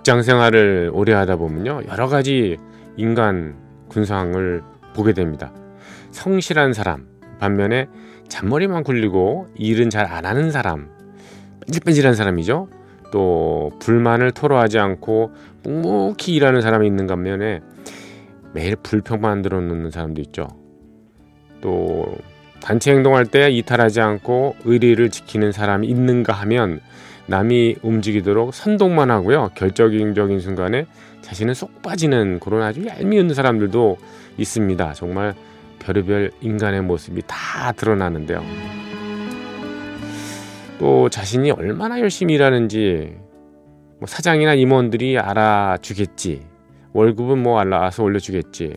직장 생활을 오래 하다 보면요. 여러 가지 인간 군상을 보게 됩니다. 성실한 사람, 반면에 잔머리만 굴리고 일은 잘 안 하는 사람, 뺀질뺀질한 사람이죠. 또 불만을 토로하지 않고 묵묵히 일하는 사람이 있는 반면에 매일 불평만 들어놓는 사람도 있죠. 또 단체 행동할 때 이탈하지 않고 의리를 지키는 사람이 있는가 하면 남이 움직이도록 선동만 하고요. 결정적인 순간에 자신은 쏙 빠지는 그런 아주 얄미운 사람들도 있습니다. 정말 별의별 인간의 모습이 다 드러나는데요. 또 자신이 얼마나 열심히 일하는지 뭐 사장이나 임원들이 알아주겠지. 월급은 뭐 알아서 올려주겠지.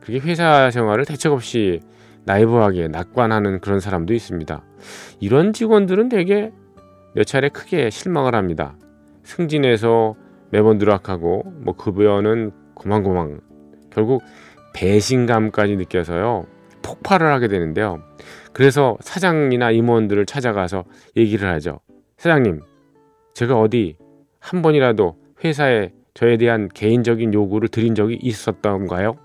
그게 회사 생활을 대책 없이 나이브하게 낙관하는 그런 사람도 있습니다. 이런 직원들은 되게 몇 차례 크게 실망을 합니다. 승진해서 매번 누락하고 뭐 급여는 고만고만 결국 배신감까지 느껴서요 폭발을 하게 되는데요. 그래서 사장이나 임원들을 찾아가서 얘기를 하죠. 사장님, 제가 어디 한 번이라도 회사에 저에 대한 개인적인 요구를 드린 적이 있었던가요?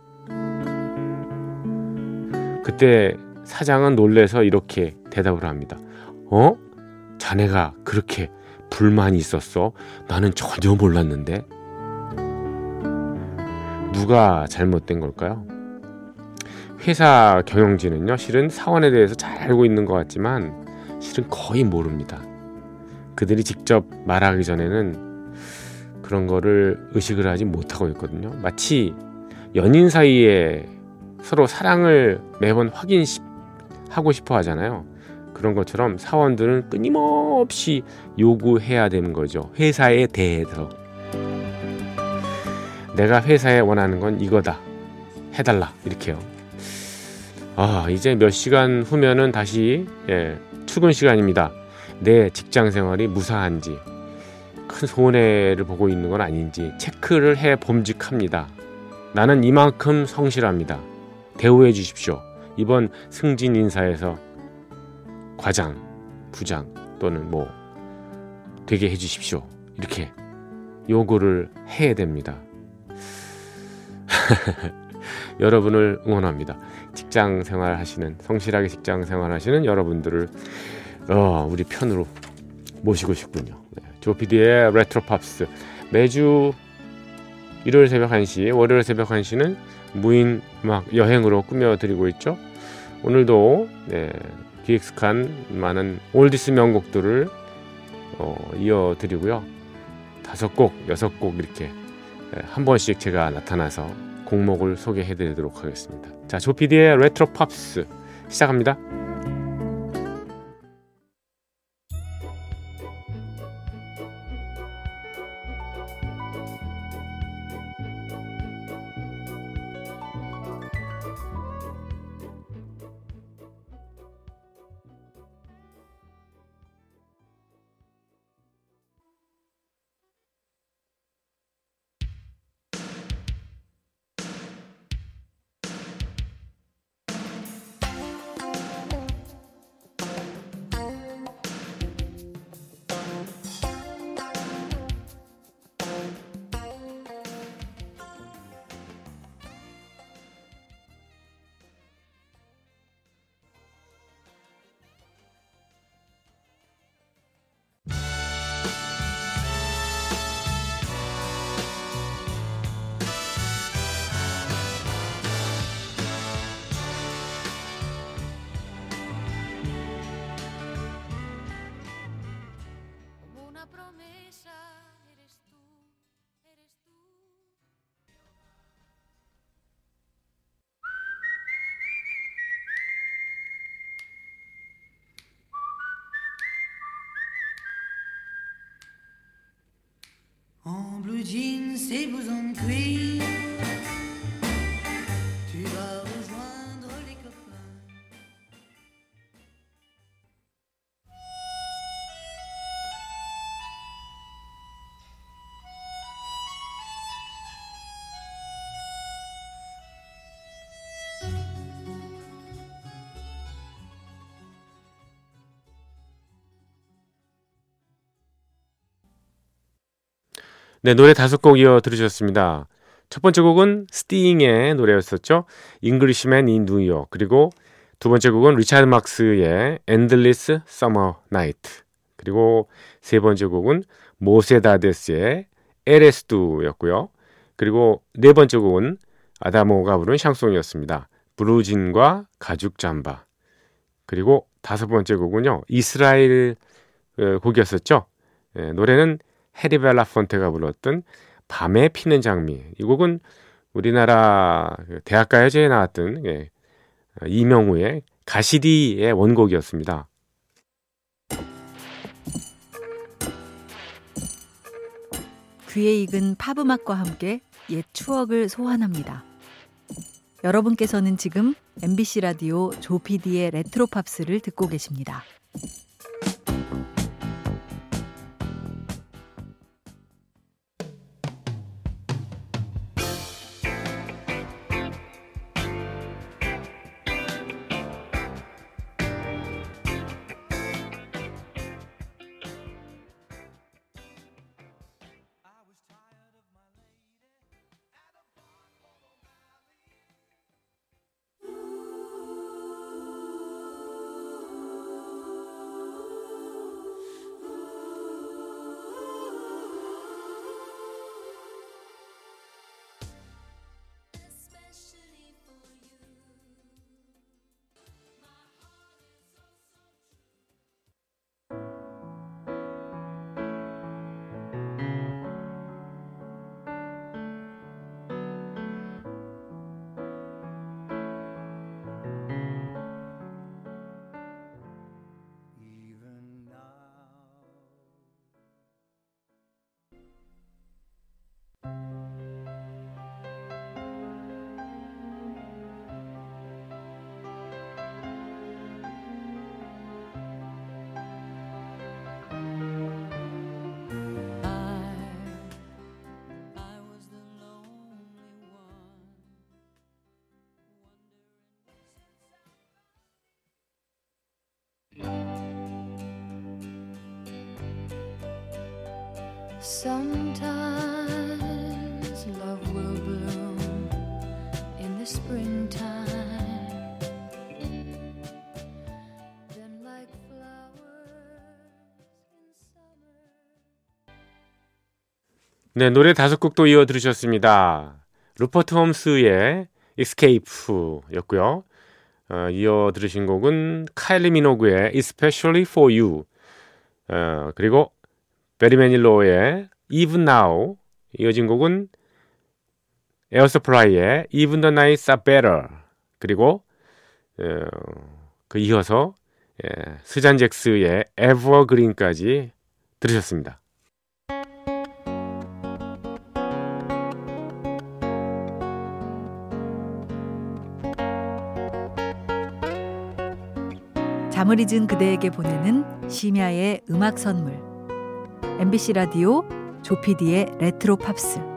그때 사장은 놀래서 이렇게 대답을 합니다. 어? 자네가 그렇게 불만이 있었어? 나는 전혀 몰랐는데. 누가 잘못된 걸까요? 회사 경영진은요, 실은 사원에 대해서 잘 알고 있는 것 같지만, 실은 거의 모릅니다. 그들이 직접 말하기 전에는 그런 거를 의식을 하지 못하고 있거든요. 마치 연인 사이에 서로 사랑을 매번 확인하고 싶어 하잖아요. 그런 것처럼 사원들은 끊임없이 요구해야 되는 거죠. 회사에 대해서. 내가 회사에 원하는 건 이거다. 해달라. 이렇게요. 아, 이제 몇 시간 후면은 다시, 예, 출근 시간입니다. 내 직장 생활이 무사한지, 큰 손해를 보고 있는 건 아닌지 체크를 해 봄직합니다. 나는 이만큼 성실합니다. 대우해 주십시오. 이번 승진 인사에서 과장, 부장 또는 뭐 되게 해주십시오. 이렇게 요구를 해야 됩니다. 여러분을 응원합니다. 직장 생활 하시는 성실하게 직장 생활 하시는 여러분들을 어, 우리 편으로 모시고 싶군요. 네, 조피디의 레트로 팝스 매주 일요일 새벽 1시, 월요일 새벽 1시는 무인 음악 여행으로 꾸며 드리고 있죠. 오늘도 네, 귀에 익숙한 많은 oldies 명곡들을 어, 이어드리고요. 다섯 곡, 여섯 곡 이렇게 한 번씩 제가 나타나서 곡목을 소개해드리도록 하겠습니다. 자, 조피디의 레트로 팝스 시작합니다. Jeans, ses blousons de cuir. 네, 노래 다섯 곡 이어 들으셨습니다. 첫 번째 곡은 스팅의 노래였었죠. Englishman in New York. 그리고 두 번째 곡은 리차드 막스의 Endless Summer Night. 그리고 세 번째 곡은 모세다데스의 Eres tú였고요. 그리고 네 번째 곡은 아다모가 부른 샹송이었습니다. 블루진과 가죽 잠바. 그리고 다섯 번째 곡은요. 이스라엘 어, 곡이었었죠. 예, 노래는 해리 벨라폰테가 불렀던 밤에 피는 장미. 이 곡은 우리나라 그 대학가요제에 나왔던 예, 이명우의 가시리의 원곡이었습니다. 귀에 익은 팝 음악과 함께 옛 추억을 소환합니다. 여러분께서는 지금 MBC 라디오 조피디의 레트로 팝스를 듣고 계십니다. Sometimes love will bloom in the springtime. Then, like flowers. 네, 노래 다섯 곡도 이어 들으셨습니다. 루퍼트 홈스의 Escape였고요. 어, 이어 들으신 곡은 카일리 미노그의 Especially for You. 어, 그리고 베리 매닐로의 Even Now. 이어진 곡은 에어 서플라이의 Even the Nights Are Better. 그리고 어, 그 이어서 예, 스잔 잭스의 Evergreen까지 들으셨습니다. 잠을 잊은 그대에게 보내는 심야의 음악 선물. MBC 라디오 조피디의 레트로 팝스.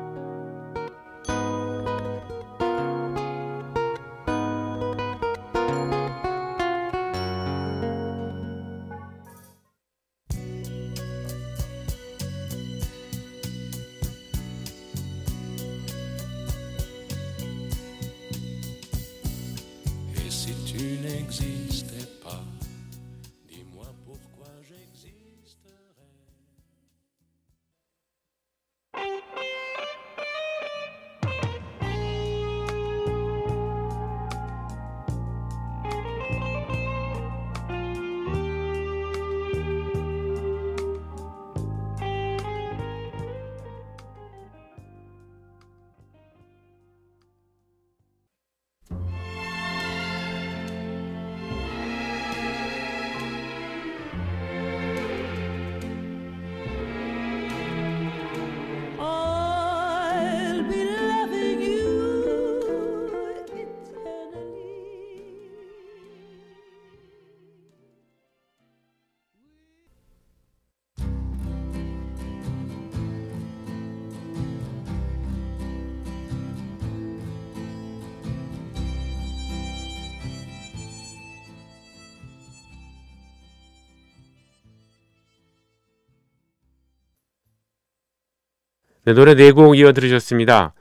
네, 노래 네 곡 이어 들으셨습니다.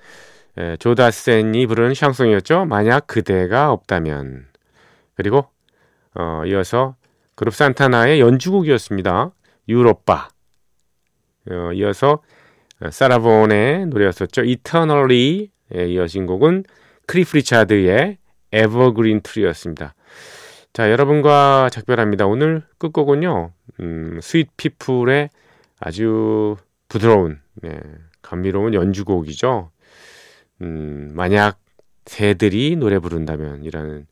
예, 조다센이 부른 샹송이었죠. 만약 그대가 없다면. 그리고 어, 이어서 그룹 산타나의 연주곡이었습니다. Europa. 어, 이어서 사라본의 노래였었죠. Eternally 에 이어진 곡은 클리프 리차드의 Evergreen Tree였습니다. 자, 여러분과 작별합니다. 오늘 끝곡은요. 음, Sweet People의 아주 부드러운 네, 감미로운 연주곡이죠. 음, 만약 새들이 노래 부른다면 이라는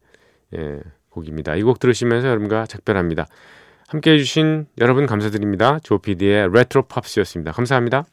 예, 곡입니다. 이 곡 들으시면서 여러분과 작별합니다. 함께 해주신 여러분 감사드립니다. 조피디의 레트로 팝스였습니다. 감사합니다.